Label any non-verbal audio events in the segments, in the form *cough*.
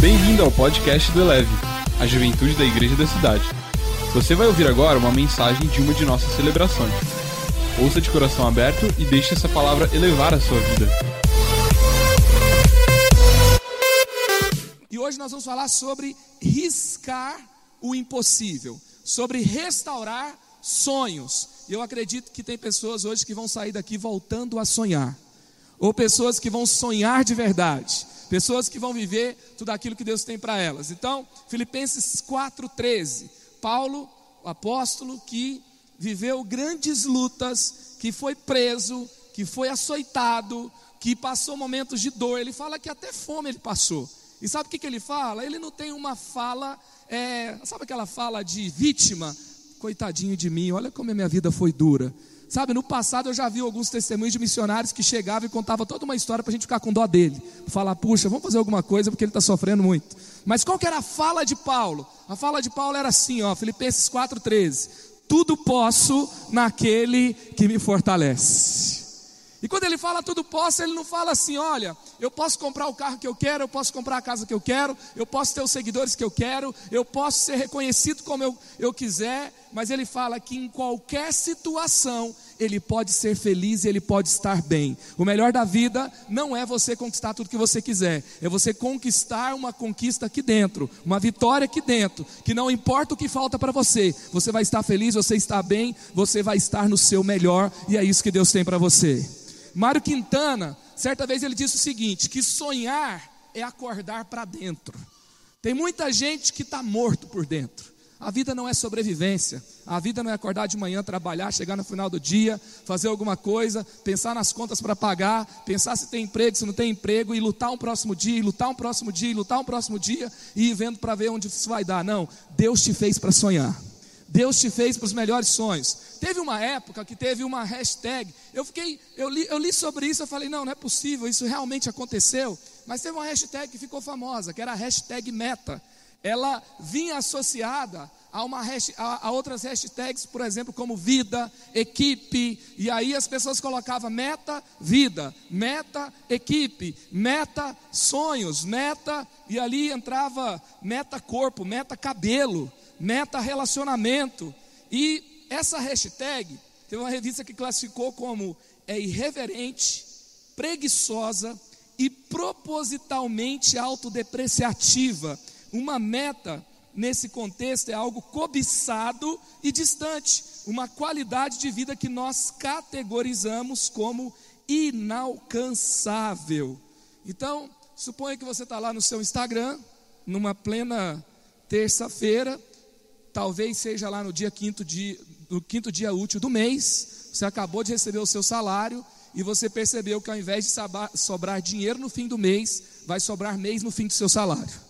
Bem-vindo ao podcast do Eleve, a juventude da igreja da cidade. Você vai ouvir agora uma mensagem de uma de nossas celebrações. Ouça de coração aberto e deixe essa palavra elevar a sua vida. E hoje nós vamos falar sobre riscar o impossível, sobre restaurar sonhos. Eu acredito que tem pessoas hoje que vão sair daqui voltando a sonhar, ou pessoas que vão sonhar de verdade, pessoas que vão viver tudo aquilo que Deus tem para elas. Então, Filipenses 4:13, Paulo, o apóstolo que viveu grandes lutas, que foi preso, que foi açoitado, que passou momentos de dor. Ele fala que até fome ele passou. E sabe o que, que ele fala? Ele não tem uma fala, é, sabe aquela fala de vítima? Coitadinho de mim, olha como a minha vida foi dura. Sabe, no passado eu já vi alguns testemunhos de missionários que chegavam e contavam toda uma história para a gente ficar com dó dele. Falar, puxa, vamos fazer alguma coisa porque ele está sofrendo muito. Mas qual que era a fala de Paulo? A fala de Paulo era assim, ó, Filipenses 4,13. Tudo posso naquele que me fortalece. E quando ele fala tudo posso, ele não fala assim: olha, eu posso comprar o carro que eu quero, eu posso comprar a casa que eu quero, eu posso ter os seguidores que eu quero, eu posso ser reconhecido como eu, eu quiser, mas ele fala que em qualquer situação ele pode ser feliz e ele pode estar bem. O melhor da vida não é você conquistar tudo que você quiser, é você conquistar uma conquista aqui dentro, uma vitória aqui dentro, que não importa o que falta para você, você vai estar feliz, você está bem, você vai estar no seu melhor, e é isso que Deus tem para você. Mário Quintana, certa vez ele disse o seguinte: que sonhar é acordar para dentro. Tem muita gente que está morto por dentro. A vida não é sobrevivência. A vida não é acordar de manhã, trabalhar, chegar no final do dia, fazer alguma coisa, pensar nas contas para pagar, pensar se tem emprego, se não tem emprego, e lutar um próximo dia, e lutar um próximo dia, e lutar um próximo dia, e ir vendo para ver onde isso vai dar. Não, Deus te fez para sonhar. Deus te fez para os melhores sonhos. Teve uma época que teve uma hashtag. Eu fiquei, eu li, eu li sobre isso, eu falei, não, não é possível, isso realmente aconteceu. Mas teve uma hashtag que ficou famosa, que era a hashtag meta. Ela vinha associada a, uma a, a outras hashtags, por exemplo, como vida, equipe, e aí as pessoas colocavam meta, vida, meta, equipe, meta, sonhos, meta, e ali entrava meta corpo, meta cabelo meta relacionamento. E essa hashtag, teve uma revista que classificou como é irreverente, preguiçosa e propositalmente autodepreciativa. Uma meta nesse contexto é algo cobiçado e distante, uma qualidade de vida que nós categorizamos como inalcançável. Então, suponha que você está lá no seu Instagram, numa plena terça-feira, talvez seja lá no dia quinto dia, no quinto dia útil do mês, você acabou de receber o seu salário e você percebeu que ao invés de sobrar dinheiro no fim do mês, vai sobrar mês no fim do seu salário.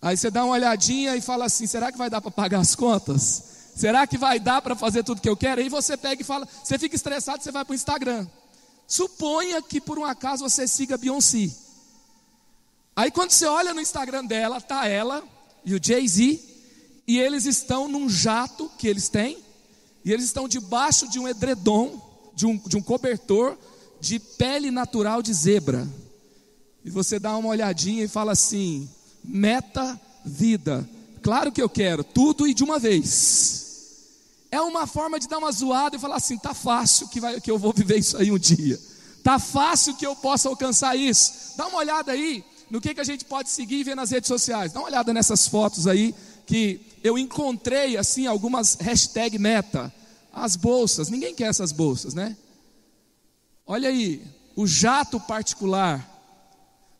Aí você dá uma olhadinha e fala assim: será que vai dar para pagar as contas? Será que vai dar para fazer tudo que eu quero? Aí você pega e fala, você fica estressado, você vai para o Instagram. Suponha que por um acaso você siga Beyoncé. Aí quando você olha no Instagram dela, tá ela e o Jay-Z e eles estão num jato que eles têm, e eles estão debaixo de um edredom, de um, de um cobertor de pele natural de zebra. E você dá uma olhadinha e fala assim: meta vida. Claro que eu quero, tudo e de uma vez. É uma forma de dar uma zoada e falar assim: tá fácil que, vai, que eu vou viver isso aí um dia. Tá fácil que eu possa alcançar isso. Dá uma olhada aí no que, que a gente pode seguir e ver nas redes sociais. Dá uma olhada nessas fotos aí que eu encontrei assim algumas hashtag meta. As bolsas, ninguém quer essas bolsas, né? Olha aí, o jato particular.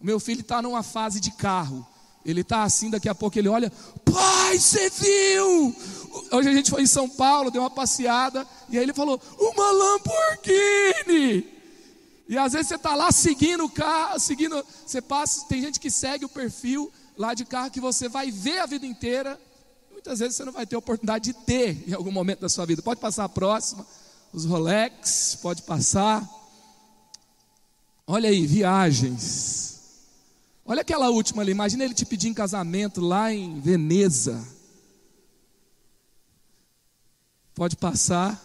O meu filho está numa fase de carro. Ele está assim, daqui a pouco ele olha, pai, você viu? Hoje a gente foi em São Paulo, deu uma passeada, e aí ele falou, uma Lamborghini. E às vezes você está lá seguindo o carro, seguindo, você passa, tem gente que segue o perfil lá de carro que você vai ver a vida inteira. Muitas vezes você não vai ter oportunidade de ter em algum momento da sua vida. Pode passar a próxima, os Rolex, pode passar. Olha aí, viagens. Olha aquela última ali, imagina ele te pedir em casamento lá em Veneza. Pode passar.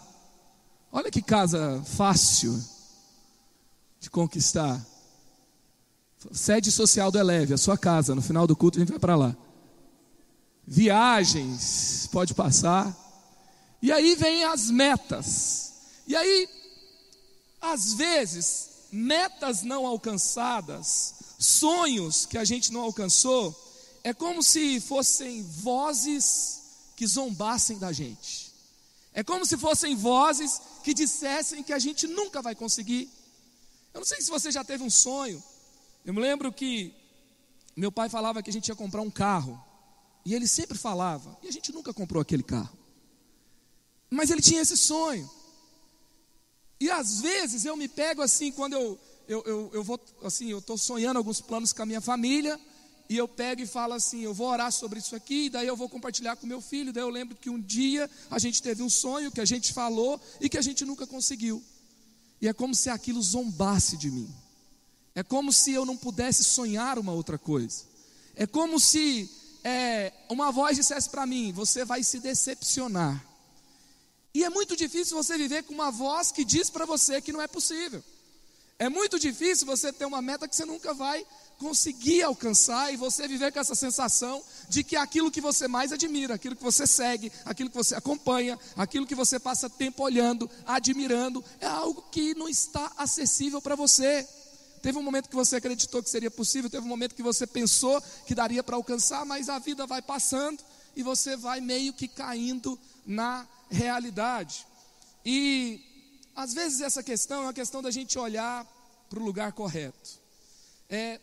Olha que casa fácil de conquistar. Sede social do Eleve, a sua casa. No final do culto a gente vai para lá. Viagens, pode passar. E aí vem as metas. E aí, às vezes, metas não alcançadas, sonhos que a gente não alcançou, é como se fossem vozes que zombassem da gente. É como se fossem vozes que dissessem que a gente nunca vai conseguir. Eu não sei se você já teve um sonho. Eu me lembro que meu pai falava que a gente ia comprar um carro. E ele sempre falava, e a gente nunca comprou aquele carro. Mas ele tinha esse sonho. E às vezes eu me pego assim, quando eu, eu, eu, eu vou, assim, eu estou sonhando alguns planos com a minha família, e eu pego e falo assim: eu vou orar sobre isso aqui, daí eu vou compartilhar com meu filho. Daí eu lembro que um dia a gente teve um sonho que a gente falou e que a gente nunca conseguiu. E é como se aquilo zombasse de mim. É como se eu não pudesse sonhar uma outra coisa. É como se é, uma voz dissesse para mim: você vai se decepcionar. E é muito difícil você viver com uma voz que diz para você que não é possível. É muito difícil você ter uma meta que você nunca vai conseguir alcançar e você viver com essa sensação de que aquilo que você mais admira, aquilo que você segue, aquilo que você acompanha, aquilo que você passa tempo olhando, admirando, é algo que não está acessível para você. Teve um momento que você acreditou que seria possível, teve um momento que você pensou que daria para alcançar, mas a vida vai passando e você vai meio que caindo na realidade. E às vezes essa questão é uma questão da gente olhar para o lugar correto. É,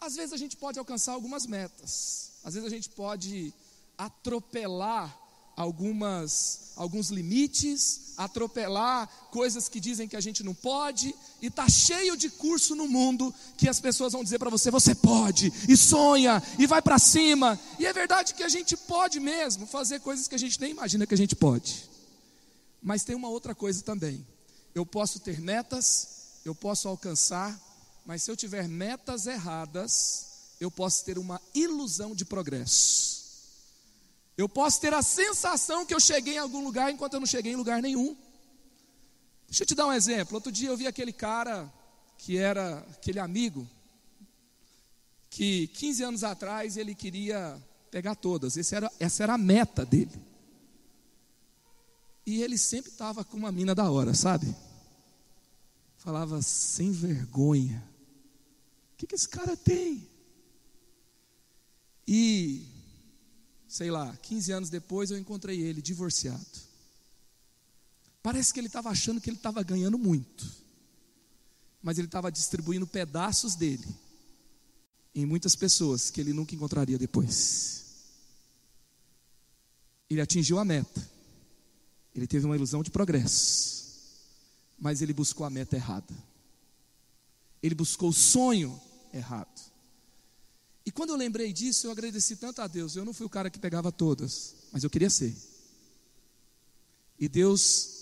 às vezes a gente pode alcançar algumas metas, às vezes a gente pode atropelar algumas, alguns limites, atropelar coisas que dizem que a gente não pode, e está cheio de curso no mundo que as pessoas vão dizer para você: você pode, e sonha, e vai para cima, e é verdade que a gente pode mesmo fazer coisas que a gente nem imagina que a gente pode, mas tem uma outra coisa também: eu posso ter metas, eu posso alcançar, mas se eu tiver metas erradas, eu posso ter uma ilusão de progresso. Eu posso ter a sensação que eu cheguei em algum lugar enquanto eu não cheguei em lugar nenhum. Deixa eu te dar um exemplo. Outro dia eu vi aquele cara que era aquele amigo que 15 anos atrás ele queria pegar todas. Era, essa era a meta dele. E ele sempre estava com uma mina da hora, sabe? Falava sem vergonha. O que, que esse cara tem? E sei lá, 15 anos depois eu encontrei ele divorciado. Parece que ele estava achando que ele estava ganhando muito, mas ele estava distribuindo pedaços dele em muitas pessoas que ele nunca encontraria depois. Ele atingiu a meta, ele teve uma ilusão de progresso, mas ele buscou a meta errada, ele buscou o sonho errado. E quando eu lembrei disso, eu agradeci tanto a Deus. Eu não fui o cara que pegava todas, mas eu queria ser. E Deus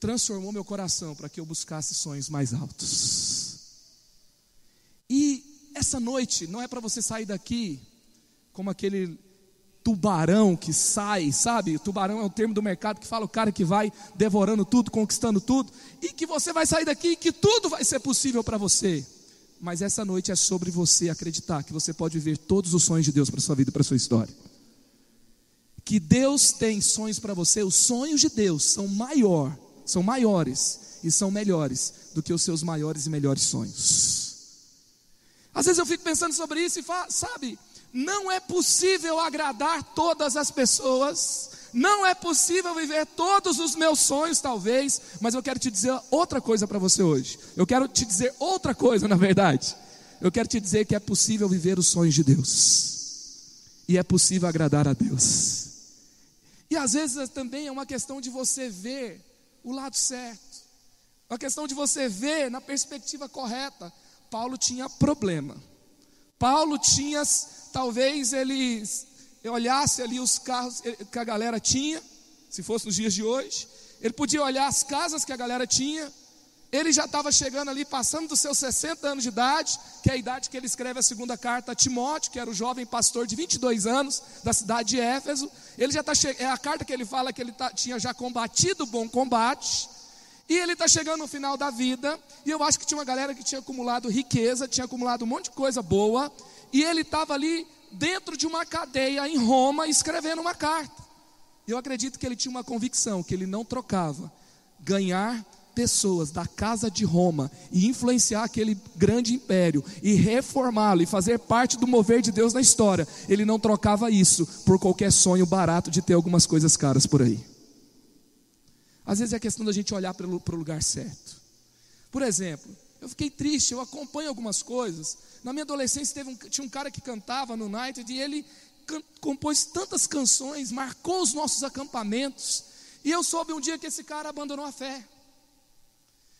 transformou meu coração para que eu buscasse sonhos mais altos. E essa noite não é para você sair daqui como aquele tubarão que sai, sabe? O tubarão é um termo do mercado que fala o cara que vai devorando tudo, conquistando tudo, e que você vai sair daqui e que tudo vai ser possível para você. Mas essa noite é sobre você acreditar que você pode viver todos os sonhos de Deus para sua vida, para sua história. Que Deus tem sonhos para você, os sonhos de Deus são maior, são maiores e são melhores do que os seus maiores e melhores sonhos. Às vezes eu fico pensando sobre isso e falo, sabe, não é possível agradar todas as pessoas, não é possível viver todos os meus sonhos, talvez, mas eu quero te dizer outra coisa para você hoje. Eu quero te dizer outra coisa, *laughs* na verdade. Eu quero te dizer que é possível viver os sonhos de Deus, e é possível agradar a Deus. E às vezes também é uma questão de você ver o lado certo, uma questão de você ver na perspectiva correta. Paulo tinha problema. Paulo tinha, talvez ele olhasse ali os carros que a galera tinha, se fosse nos dias de hoje, ele podia olhar as casas que a galera tinha, ele já estava chegando ali, passando dos seus 60 anos de idade, que é a idade que ele escreve a segunda carta a Timóteo, que era o jovem pastor de 22 anos da cidade de Éfeso. Ele já está é a carta que ele fala que ele tá, tinha já combatido o bom combate. E ele está chegando no final da vida, e eu acho que tinha uma galera que tinha acumulado riqueza, tinha acumulado um monte de coisa boa, e ele estava ali dentro de uma cadeia em Roma escrevendo uma carta. Eu acredito que ele tinha uma convicção que ele não trocava ganhar pessoas da casa de Roma e influenciar aquele grande império e reformá-lo e fazer parte do mover de Deus na história. Ele não trocava isso por qualquer sonho barato de ter algumas coisas caras por aí. Às vezes é questão da gente olhar para o lugar certo. Por exemplo, eu fiquei triste, eu acompanho algumas coisas. Na minha adolescência um, tinha um cara que cantava no United e ele compôs tantas canções, marcou os nossos acampamentos. E eu soube um dia que esse cara abandonou a fé.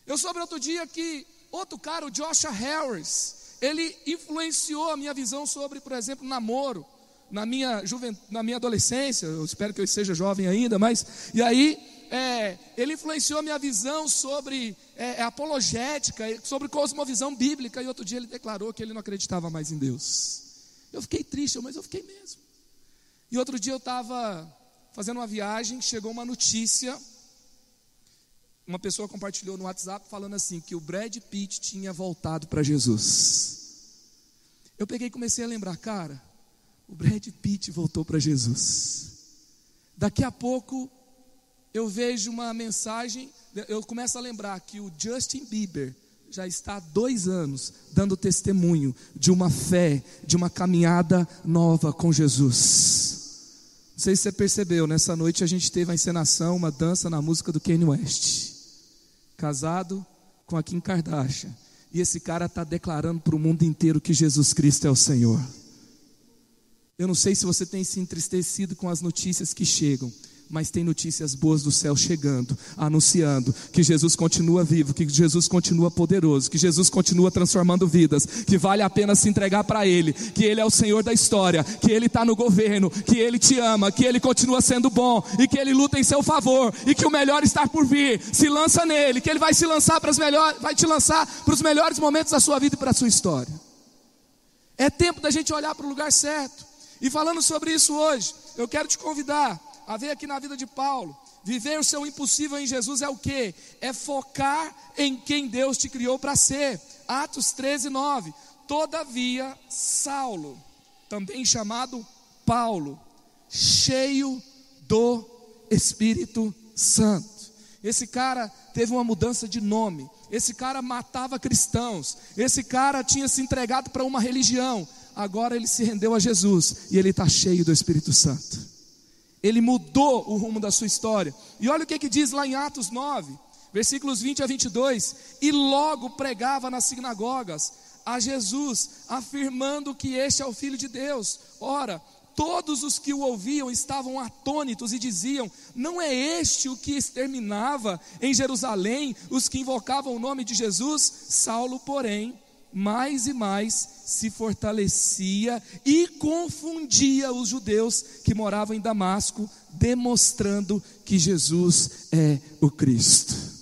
Eu soube outro dia que outro cara, o Joshua Harris, ele influenciou a minha visão sobre, por exemplo, namoro na minha juventude, na minha adolescência. Eu espero que eu seja jovem ainda, mas e aí é, ele influenciou minha visão sobre é, é, apologética, sobre cosmovisão bíblica, e outro dia ele declarou que ele não acreditava mais em Deus. Eu fiquei triste, mas eu fiquei mesmo. E outro dia eu estava fazendo uma viagem, chegou uma notícia, uma pessoa compartilhou no WhatsApp falando assim, que o Brad Pitt tinha voltado para Jesus. Eu peguei e comecei a lembrar, cara, o Brad Pitt voltou para Jesus. Daqui a pouco eu vejo uma mensagem, eu começo a lembrar que o Justin Bieber já está há dois anos dando testemunho de uma fé, de uma caminhada nova com Jesus. Não sei se você percebeu, nessa noite a gente teve a encenação, uma dança na música do Kanye West, casado com a Kim Kardashian. E esse cara está declarando para o mundo inteiro que Jesus Cristo é o Senhor. Eu não sei se você tem se entristecido com as notícias que chegam, mas tem notícias boas do céu chegando, anunciando que Jesus continua vivo, que Jesus continua poderoso, que Jesus continua transformando vidas, que vale a pena se entregar para Ele, que Ele é o Senhor da história, que Ele está no governo, que Ele te ama, que Ele continua sendo bom e que Ele luta em seu favor e que o melhor está por vir. Se lança nele, que Ele vai se lançar para os melhores, vai te lançar para os melhores momentos da sua vida e para a sua história. É tempo da gente olhar para o lugar certo. E falando sobre isso hoje, eu quero te convidar a ver aqui na vida de Paulo. Viver o seu impossível em Jesus é o que? É focar em quem Deus te criou para ser. Atos 13, 9. Todavia, Saulo, também chamado Paulo, cheio do Espírito Santo. Esse cara teve uma mudança de nome. Esse cara matava cristãos. Esse cara tinha se entregado para uma religião. Agora ele se rendeu a Jesus e ele está cheio do Espírito Santo. Ele mudou o rumo da sua história. E olha o que, que diz lá em Atos 9, versículos 20 a 22. E logo pregava nas sinagogas a Jesus, afirmando que este é o Filho de Deus. Ora, todos os que o ouviam estavam atônitos e diziam: Não é este o que exterminava em Jerusalém os que invocavam o nome de Jesus? Saulo, porém, mais e mais se fortalecia e confundia os judeus que moravam em Damasco, demonstrando que Jesus é o Cristo.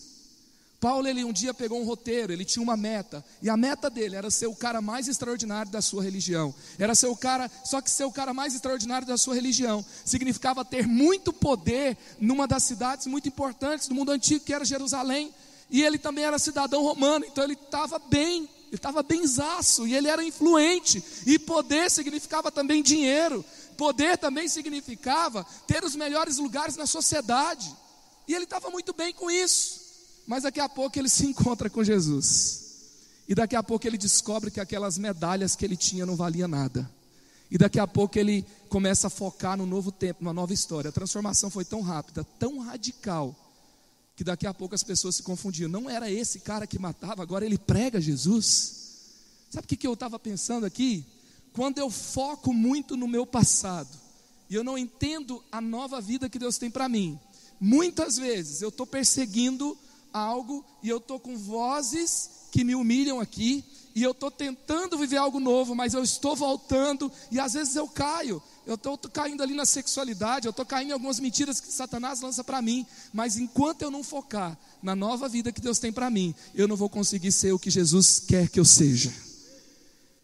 Paulo, ele um dia pegou um roteiro, ele tinha uma meta, e a meta dele era ser o cara mais extraordinário da sua religião. Era ser o cara, só que ser o cara mais extraordinário da sua religião significava ter muito poder numa das cidades muito importantes do mundo antigo, que era Jerusalém. E ele também era cidadão romano, então ele estava bem ele estava benzaço e ele era influente. E poder significava também dinheiro. Poder também significava ter os melhores lugares na sociedade. E ele estava muito bem com isso. Mas daqui a pouco ele *laughs* se encontra com Jesus. E daqui a pouco ele descobre que aquelas medalhas que ele tinha não valia nada. E daqui a pouco ele começa a focar no novo tempo, numa nova história. A transformação foi tão rápida, tão radical, que daqui a pouco as pessoas se confundiam. Não era esse cara que matava, agora ele prega Jesus. Sabe o que, que eu estava pensando aqui? Quando eu foco muito no meu passado e eu não entendo a nova vida que Deus tem para mim, muitas vezes eu estou perseguindo algo e eu estou com vozes que me humilham aqui e eu estou tentando viver algo novo, mas eu estou voltando e às vezes eu caio eu estou caindo ali na sexualidade, eu estou caindo em algumas mentiras que Satanás lança para mim, mas enquanto eu não focar na nova vida que Deus tem para mim, eu não vou conseguir ser o que Jesus quer que eu seja.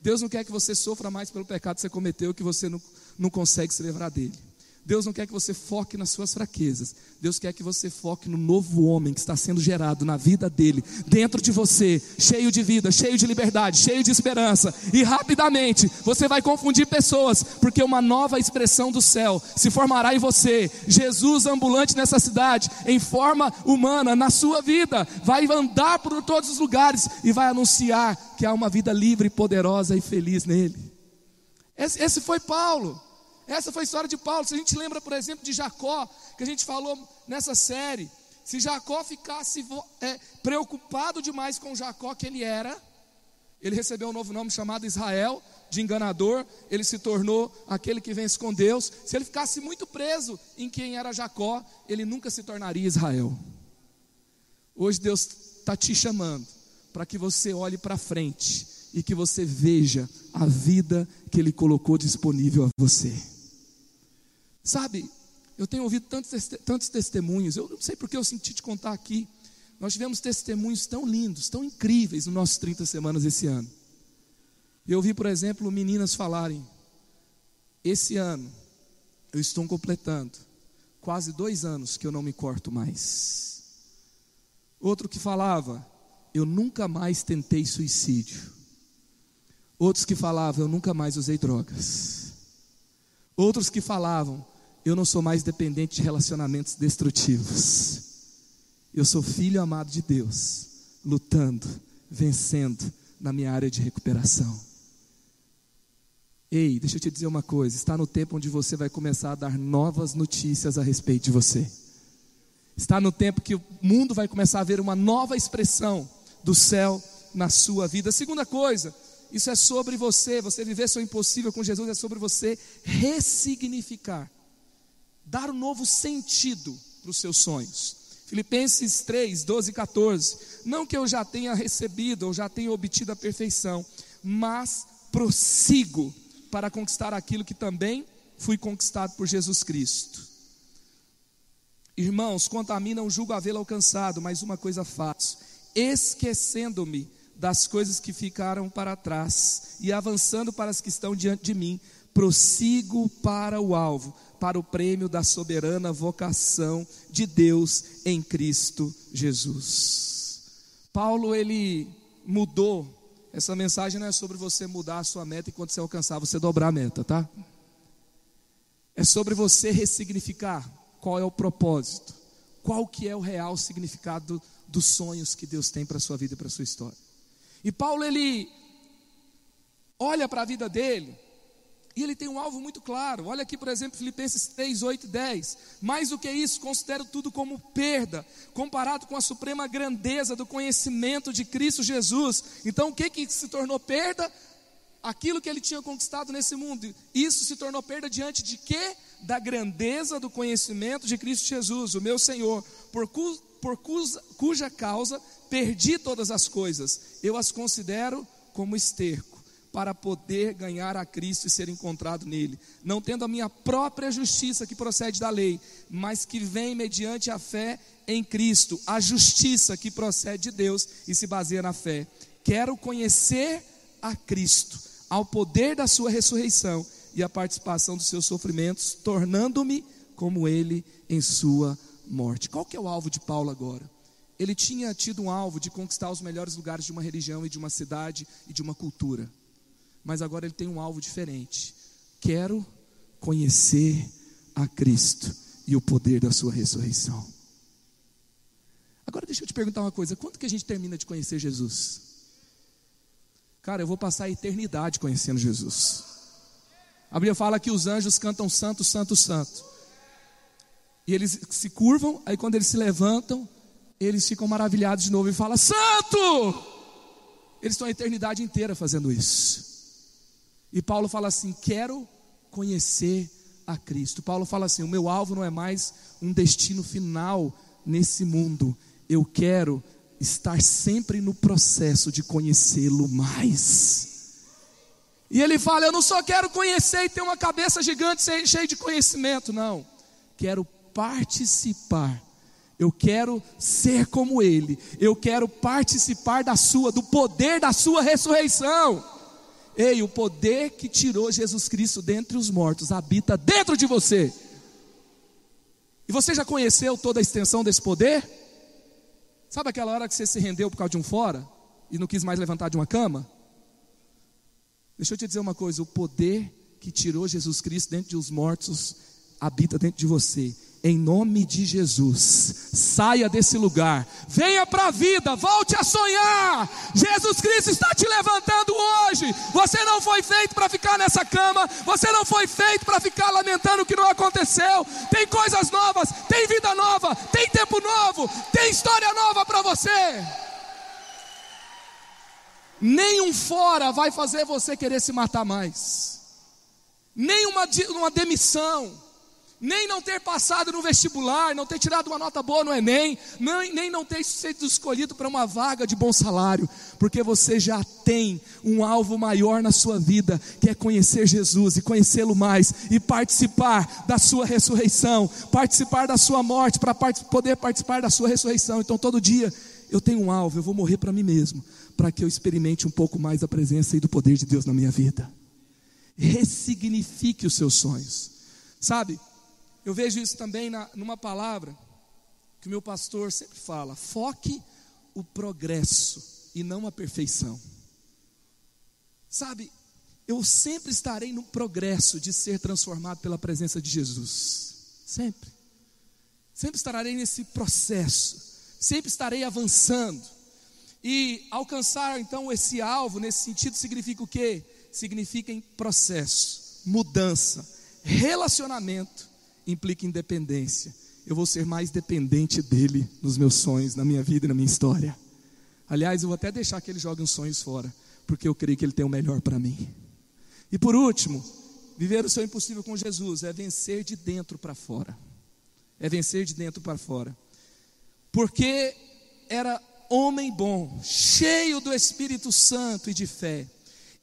Deus não quer que você sofra mais pelo pecado que você cometeu, que você não, não consegue se livrar dele. Deus não quer que você foque nas suas fraquezas. Deus quer que você foque no novo homem que está sendo gerado na vida dele, dentro de você, cheio de vida, cheio de liberdade, cheio de esperança. E rapidamente você vai confundir pessoas, porque uma nova expressão do céu se formará em você. Jesus ambulante nessa cidade, em forma humana, na sua vida, vai andar por todos os lugares e vai anunciar que há uma vida livre, poderosa e feliz nele. Esse, foi Paulo. Essa foi a história de Paulo. Se a gente lembra, por exemplo, de Jacó, que a gente falou nessa série, se Jacó ficasse é, preocupado demais com Jacó que ele era, ele recebeu um novo nome chamado Israel, de enganador, ele se tornou aquele que vence com Deus. Se ele ficasse muito preso em quem era Jacó, ele nunca se tornaria Israel. Hoje Deus está te chamando para que você olhe para frente e que você veja a vida que Ele colocou disponível a você. Sabe, eu tenho ouvido tantos, tantos testemunhos, eu não sei porque eu senti te contar aqui. Nós tivemos testemunhos tão lindos, tão incríveis nos nossos 30 semanas esse ano. Eu ouvi, por exemplo, meninas falarem: esse ano eu estou completando quase dois anos que eu não me corto mais. Outro que falava: eu nunca mais tentei suicídio. Outros que falavam: eu nunca mais usei drogas. Outros que falavam: eu não sou mais dependente de relacionamentos destrutivos. Eu sou filho amado de Deus, lutando, vencendo na minha área de recuperação. Ei, deixa eu te dizer uma coisa: está no tempo onde você vai começar a dar novas notícias a respeito de você. Está no tempo que o mundo vai começar a ver uma nova expressão do céu na sua vida. segunda coisa, isso é sobre você. Você viver seu impossível com Jesus é sobre você ressignificar dar um novo sentido para os seus sonhos. Filipenses 3, 12 e 14. Não que eu já tenha recebido ou já tenha obtido a perfeição, mas prossigo para conquistar aquilo que também fui conquistado por Jesus Cristo. Irmãos, quanto a mim não julgo havê-lo alcançado, mas uma coisa faço, esquecendo-me das coisas que ficaram para trás e avançando para as que estão diante de mim, prossigo para o alvo para o prêmio da soberana vocação de Deus em Cristo Jesus. Paulo ele mudou. Essa mensagem não é sobre você mudar a sua meta e quando você alcançar você dobrar a meta, tá? É sobre você ressignificar qual é o propósito, qual que é o real significado dos sonhos que Deus tem para a sua vida e para a sua história. E Paulo ele olha para a vida dele e ele tem um alvo muito claro. Olha aqui, por exemplo, Filipenses 3, 8 e 10. Mais do que isso, considero tudo como perda, comparado com a suprema grandeza do conhecimento de Cristo Jesus. Então, o que, que se tornou perda? Aquilo que ele tinha conquistado nesse mundo. Isso se tornou perda diante de quê? Da grandeza do conhecimento de Cristo Jesus, o meu Senhor, por, cu, por cuja, cuja causa perdi todas as coisas. Eu as considero como esterco para poder ganhar a Cristo e ser encontrado nele, não tendo a minha própria justiça que procede da lei, mas que vem mediante a fé em Cristo, a justiça que procede de Deus e se baseia na fé. Quero conhecer a Cristo, ao poder da sua ressurreição e a participação dos seus sofrimentos, tornando-me como ele em sua morte. Qual que é o alvo de Paulo agora? Ele tinha tido um alvo de conquistar os melhores lugares de uma religião e de uma cidade e de uma cultura mas agora ele tem um alvo diferente. Quero conhecer a Cristo e o poder da sua ressurreição. Agora deixa eu te perguntar uma coisa: quanto que a gente termina de conhecer Jesus? Cara, eu vou passar a eternidade conhecendo Jesus. A Bíblia fala que os anjos cantam santo, santo, santo. E eles se curvam, aí quando eles se levantam, eles ficam maravilhados de novo e falam: Santo! Eles estão a eternidade inteira fazendo isso. E Paulo fala assim: quero conhecer a Cristo. Paulo fala assim: o meu alvo não é mais um destino final nesse mundo. Eu quero estar sempre no processo de conhecê-lo mais. E ele fala: Eu não só quero conhecer e ter uma cabeça gigante cheia de conhecimento, não. Quero participar. Eu quero ser como ele. Eu quero participar da sua, do poder da sua ressurreição. Ei, o poder que tirou Jesus Cristo dentre os mortos habita dentro de você. E você já conheceu toda a extensão desse poder? Sabe aquela hora que você se rendeu por causa de um fora e não quis mais levantar de uma cama? Deixa eu te dizer uma coisa: o poder que tirou Jesus Cristo dentro dos mortos habita dentro de você em nome de Jesus, saia desse lugar, venha para a vida, volte a sonhar. Jesus Cristo está te levantando hoje. Você não foi feito para ficar nessa cama, você não foi feito para ficar lamentando o que não aconteceu. Tem coisas novas, tem vida nova, tem tempo novo, tem história nova para você. Nenhum fora vai fazer você querer se matar mais, nem uma, uma demissão nem não ter passado no vestibular, não ter tirado uma nota boa no Enem, nem, nem não ter sido escolhido para uma vaga de bom salário, porque você já tem um alvo maior na sua vida, que é conhecer Jesus e conhecê-lo mais, e participar da sua ressurreição, participar da sua morte, para part poder participar da sua ressurreição. Então todo dia eu tenho um alvo, eu vou morrer para mim mesmo, para que eu experimente um pouco mais da presença e do poder de Deus na minha vida. Ressignifique os seus sonhos. Sabe, eu vejo isso também na, numa palavra que o meu pastor sempre fala: foque o progresso e não a perfeição. Sabe, eu sempre estarei no progresso de ser transformado pela presença de Jesus. Sempre. Sempre estarei nesse processo. Sempre estarei avançando. E alcançar então esse alvo, nesse sentido, significa o quê? Significa em processo, mudança, relacionamento implica independência. Eu vou ser mais dependente dele nos meus sonhos, na minha vida e na minha história. Aliás, eu vou até deixar que ele jogue os sonhos fora, porque eu creio que ele tem o melhor para mim. E por último, viver o seu impossível com Jesus é vencer de dentro para fora. É vencer de dentro para fora. Porque era homem bom, cheio do Espírito Santo e de fé,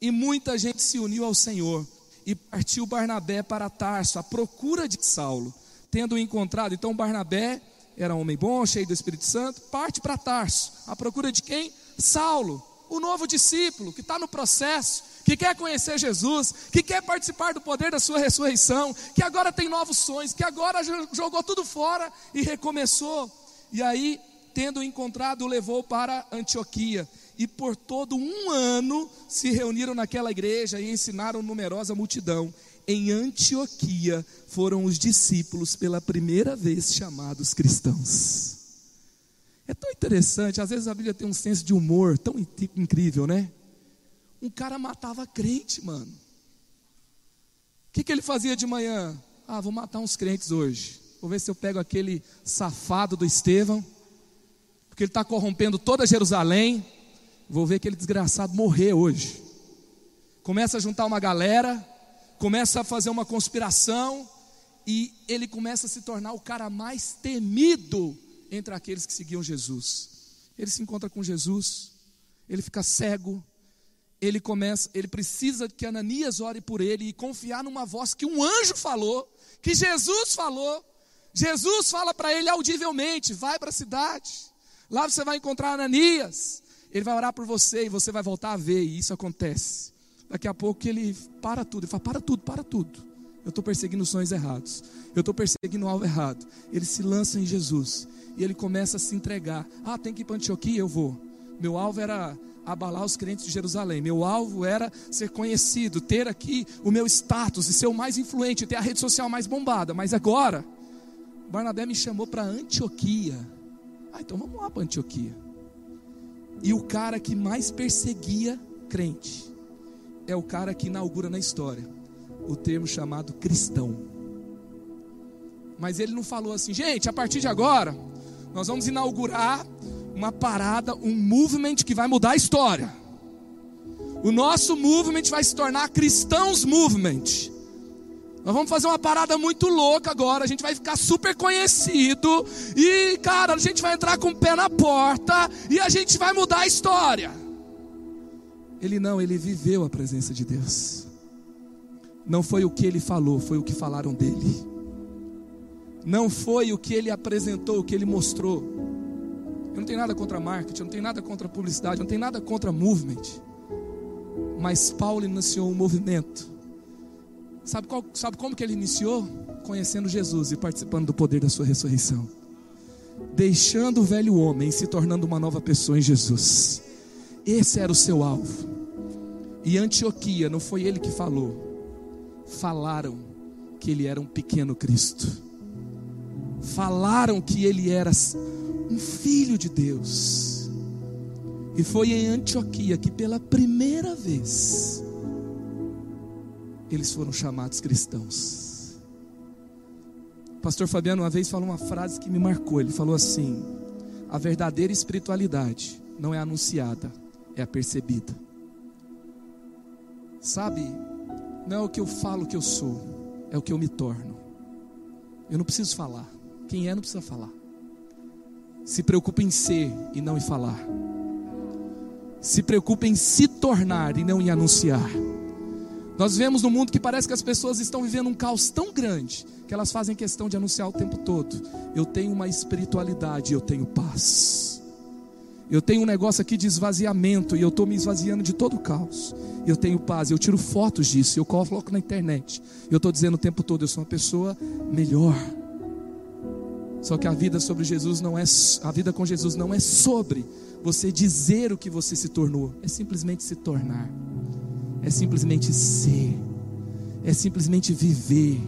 e muita gente se uniu ao Senhor e partiu Barnabé para Tarso, à procura de Saulo. Tendo encontrado, então Barnabé era um homem bom, cheio do Espírito Santo, parte para Tarso, à procura de quem? Saulo, o novo discípulo que está no processo, que quer conhecer Jesus, que quer participar do poder da sua ressurreição, que agora tem novos sonhos, que agora jogou tudo fora e recomeçou. E aí, tendo encontrado, o levou para Antioquia e por todo um ano se reuniram naquela igreja e ensinaram numerosa multidão. Em Antioquia foram os discípulos pela primeira vez chamados cristãos. É tão interessante, às vezes a Bíblia tem um senso de humor tão incrível, né? Um cara matava crente, mano. O que, que ele fazia de manhã? Ah, vou matar uns crentes hoje. Vou ver se eu pego aquele safado do Estevão, porque ele está corrompendo toda Jerusalém vou ver aquele desgraçado morrer hoje. Começa a juntar uma galera, começa a fazer uma conspiração, e ele começa a se tornar o cara mais temido entre aqueles que seguiam Jesus. Ele se encontra com Jesus, ele fica cego, ele começa, ele precisa que Ananias ore por ele e confiar numa voz que um anjo falou, que Jesus falou. Jesus fala para ele audivelmente: vai para a cidade, lá você vai encontrar Ananias. Ele vai orar por você e você vai voltar a ver, e isso acontece. Daqui a pouco ele para tudo, ele fala: para tudo, para tudo. Eu estou perseguindo sonhos errados, eu estou perseguindo o alvo errado. Ele se lança em Jesus e ele começa a se entregar. Ah, tem que ir para Antioquia? Eu vou. Meu alvo era abalar os crentes de Jerusalém. Meu alvo era ser conhecido, ter aqui o meu status e ser o mais influente, ter a rede social mais bombada. Mas agora, Barnabé me chamou para Antioquia. Ah, então vamos lá para Antioquia. E o cara que mais perseguia crente é o cara que inaugura na história o termo chamado cristão. Mas ele não falou assim, gente, a partir de agora, nós vamos inaugurar uma parada, um movement que vai mudar a história. O nosso movement vai se tornar Cristãos Movement. Nós vamos fazer uma parada muito louca agora. A gente vai ficar super conhecido. E, cara, a gente vai entrar com o pé na porta. E a gente vai mudar a história. Ele não, ele viveu a presença de Deus. Não foi o que ele falou, foi o que falaram dele. Não foi o que ele apresentou, o que ele mostrou. Eu não tenho nada contra marketing, eu não tenho nada contra publicidade, eu não tenho nada contra movement. Mas Paulo iniciou um movimento Sabe, qual, sabe como que ele iniciou? Conhecendo Jesus e participando do poder da sua ressurreição. Deixando o velho homem e se tornando uma nova pessoa em Jesus. Esse era o seu alvo. E Antioquia, não foi ele que falou. Falaram que ele era um pequeno Cristo. Falaram que ele era um filho de Deus. E foi em Antioquia que pela primeira vez eles foram chamados cristãos. O pastor Fabiano uma vez falou uma frase que me marcou. Ele falou assim: A verdadeira espiritualidade não é anunciada, é apercebida. Sabe, não é o que eu falo que eu sou, é o que eu me torno. Eu não preciso falar. Quem é não precisa falar. Se preocupa em ser e não em falar. Se preocupa em se tornar e não em anunciar. Nós vemos no mundo que parece que as pessoas estão vivendo um caos tão grande que elas fazem questão de anunciar o tempo todo. Eu tenho uma espiritualidade, eu tenho paz. Eu tenho um negócio aqui de esvaziamento e eu estou me esvaziando de todo o caos. Eu tenho paz, eu tiro fotos disso, eu coloco na internet. Eu estou dizendo o tempo todo, eu sou uma pessoa melhor. Só que a vida sobre Jesus não é a vida com Jesus não é sobre você dizer o que você se tornou, é simplesmente se tornar. É simplesmente ser. É simplesmente viver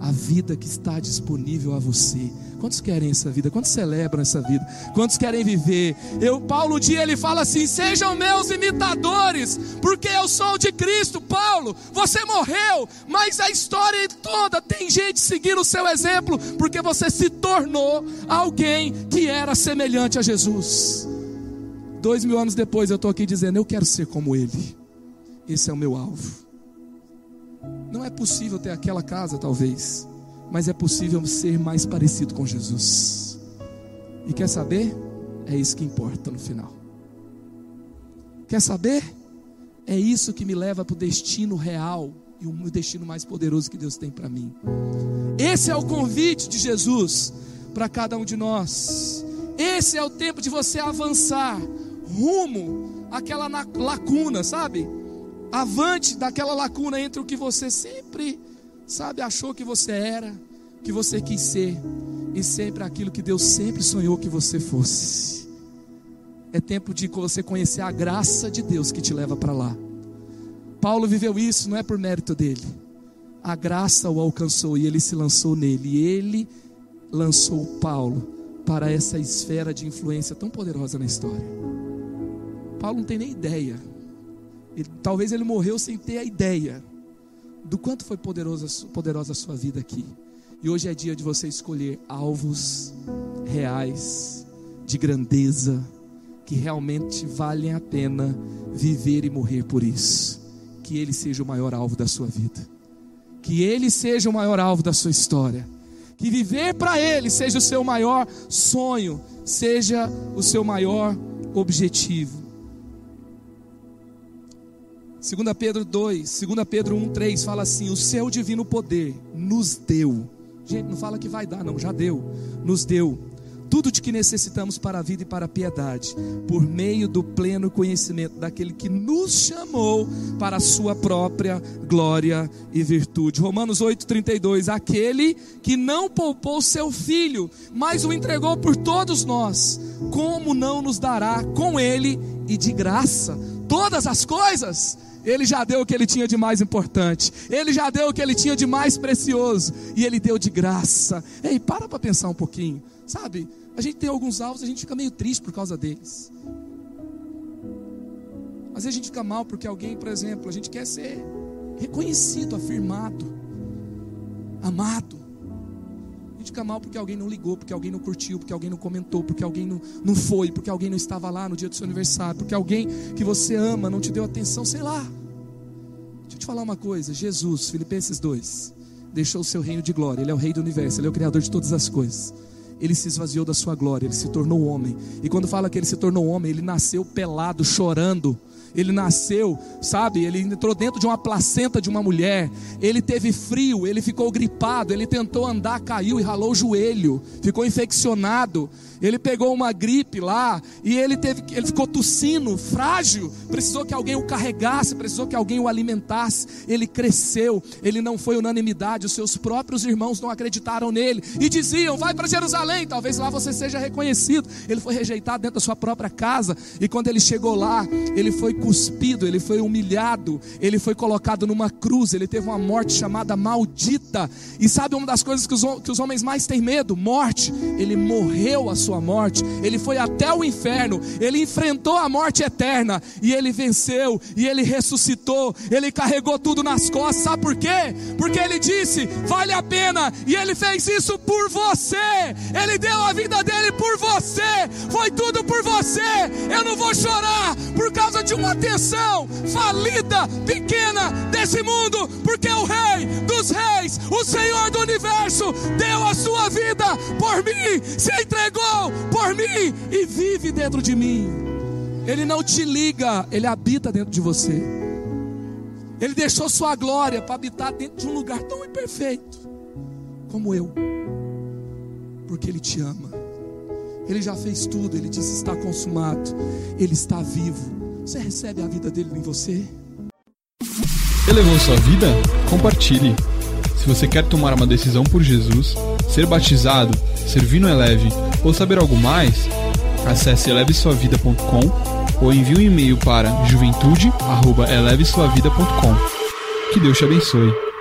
a vida que está disponível a você. Quantos querem essa vida? Quantos celebram essa vida? Quantos querem viver? Eu, Paulo, dia ele fala assim: sejam meus imitadores, porque eu sou de Cristo. Paulo, você morreu, mas a história toda tem gente seguindo o seu exemplo, porque você se tornou alguém que era semelhante a Jesus. Dois mil anos depois eu estou aqui dizendo: eu quero ser como Ele. Esse é o meu alvo. Não é possível ter aquela casa, talvez mas é possível ser mais parecido com Jesus. E quer saber? É isso que importa no final. Quer saber? É isso que me leva para o destino real e o destino mais poderoso que Deus tem para mim. Esse é o convite de Jesus para cada um de nós. Esse é o tempo de você avançar rumo àquela lacuna, sabe? Avante daquela lacuna entre o que você sempre Sabe, achou que você era, que você quis ser, e sempre aquilo que Deus sempre sonhou que você fosse. É tempo de você conhecer a graça de Deus que te leva para lá. Paulo viveu isso, não é por mérito dele. A graça o alcançou e ele se lançou nele. E ele lançou Paulo para essa esfera de influência tão poderosa na história. Paulo não tem nem ideia. Ele, talvez ele morreu sem ter a ideia do quanto foi poderosa, poderosa a sua vida aqui. E hoje é dia de você escolher alvos reais, de grandeza, que realmente valem a pena viver e morrer por isso. Que Ele seja o maior alvo da sua vida. Que Ele seja o maior alvo da sua história. Que viver para Ele seja o seu maior sonho, seja o seu maior objetivo. 2 Pedro 2, 2 Pedro 1, 3 fala assim: O seu divino poder nos deu. Gente, não fala que vai dar, não, já deu. Nos deu tudo de que necessitamos para a vida e para a piedade, por meio do pleno conhecimento daquele que nos chamou para a sua própria glória e virtude. Romanos 8:32, aquele que não poupou seu filho, mas o entregou por todos nós, como não nos dará com ele e de graça todas as coisas? Ele já deu o que ele tinha de mais importante. Ele já deu o que ele tinha de mais precioso. E ele deu de graça. Ei, para para pensar um pouquinho. Sabe, a gente tem alguns alvos, a gente fica meio triste por causa deles. Às vezes a gente fica mal porque alguém, por exemplo, a gente quer ser reconhecido, afirmado, amado. Fica mal porque alguém não ligou, porque alguém não curtiu, porque alguém não comentou, porque alguém não, não foi, porque alguém não estava lá no dia do seu aniversário, porque alguém que você ama não te deu atenção, sei lá. Deixa eu te falar uma coisa: Jesus, Filipenses 2, deixou o seu reino de glória, Ele é o Rei do universo, Ele é o Criador de todas as coisas ele se esvaziou da sua glória, ele se tornou homem. E quando fala que ele se tornou homem, ele nasceu pelado, chorando. Ele nasceu, sabe? Ele entrou dentro de uma placenta de uma mulher. Ele teve frio, ele ficou gripado, ele tentou andar, caiu e ralou o joelho, ficou infeccionado. Ele pegou uma gripe lá e ele teve, ele ficou tossindo, frágil. Precisou que alguém o carregasse, precisou que alguém o alimentasse. Ele cresceu, ele não foi unanimidade. Os seus próprios irmãos não acreditaram nele e diziam: "Vai para Jerusalém, talvez lá você seja reconhecido". Ele foi rejeitado dentro da sua própria casa e quando ele chegou lá, ele foi cuspido, ele foi humilhado, ele foi colocado numa cruz, ele teve uma morte chamada maldita. E sabe uma das coisas que os, que os homens mais têm medo? Morte. Ele morreu a sua morte, ele foi até o inferno, ele enfrentou a morte eterna e ele venceu e ele ressuscitou, ele carregou tudo nas costas. Sabe por quê? Porque ele disse: vale a pena, e ele fez isso por você, ele deu a vida dele por você, foi tudo por você. Eu não vou chorar por causa de uma atenção falida, pequena desse mundo, porque o Rei dos Reis, o Senhor do universo, deu a sua vida por mim, se entregou por mim e vive dentro de mim. Ele não te liga, ele habita dentro de você. Ele deixou sua glória para habitar dentro de um lugar tão imperfeito como eu, porque ele te ama. Ele já fez tudo, ele disse: está consumado, ele está vivo. Você recebe a vida dele em você? Elevou sua vida? Compartilhe. Se você quer tomar uma decisão por Jesus, ser batizado, servir no Eleve ou saber algo mais, acesse elevesuavida.com ou envie um e-mail para juventude@elevesuavida.com. Que Deus te abençoe.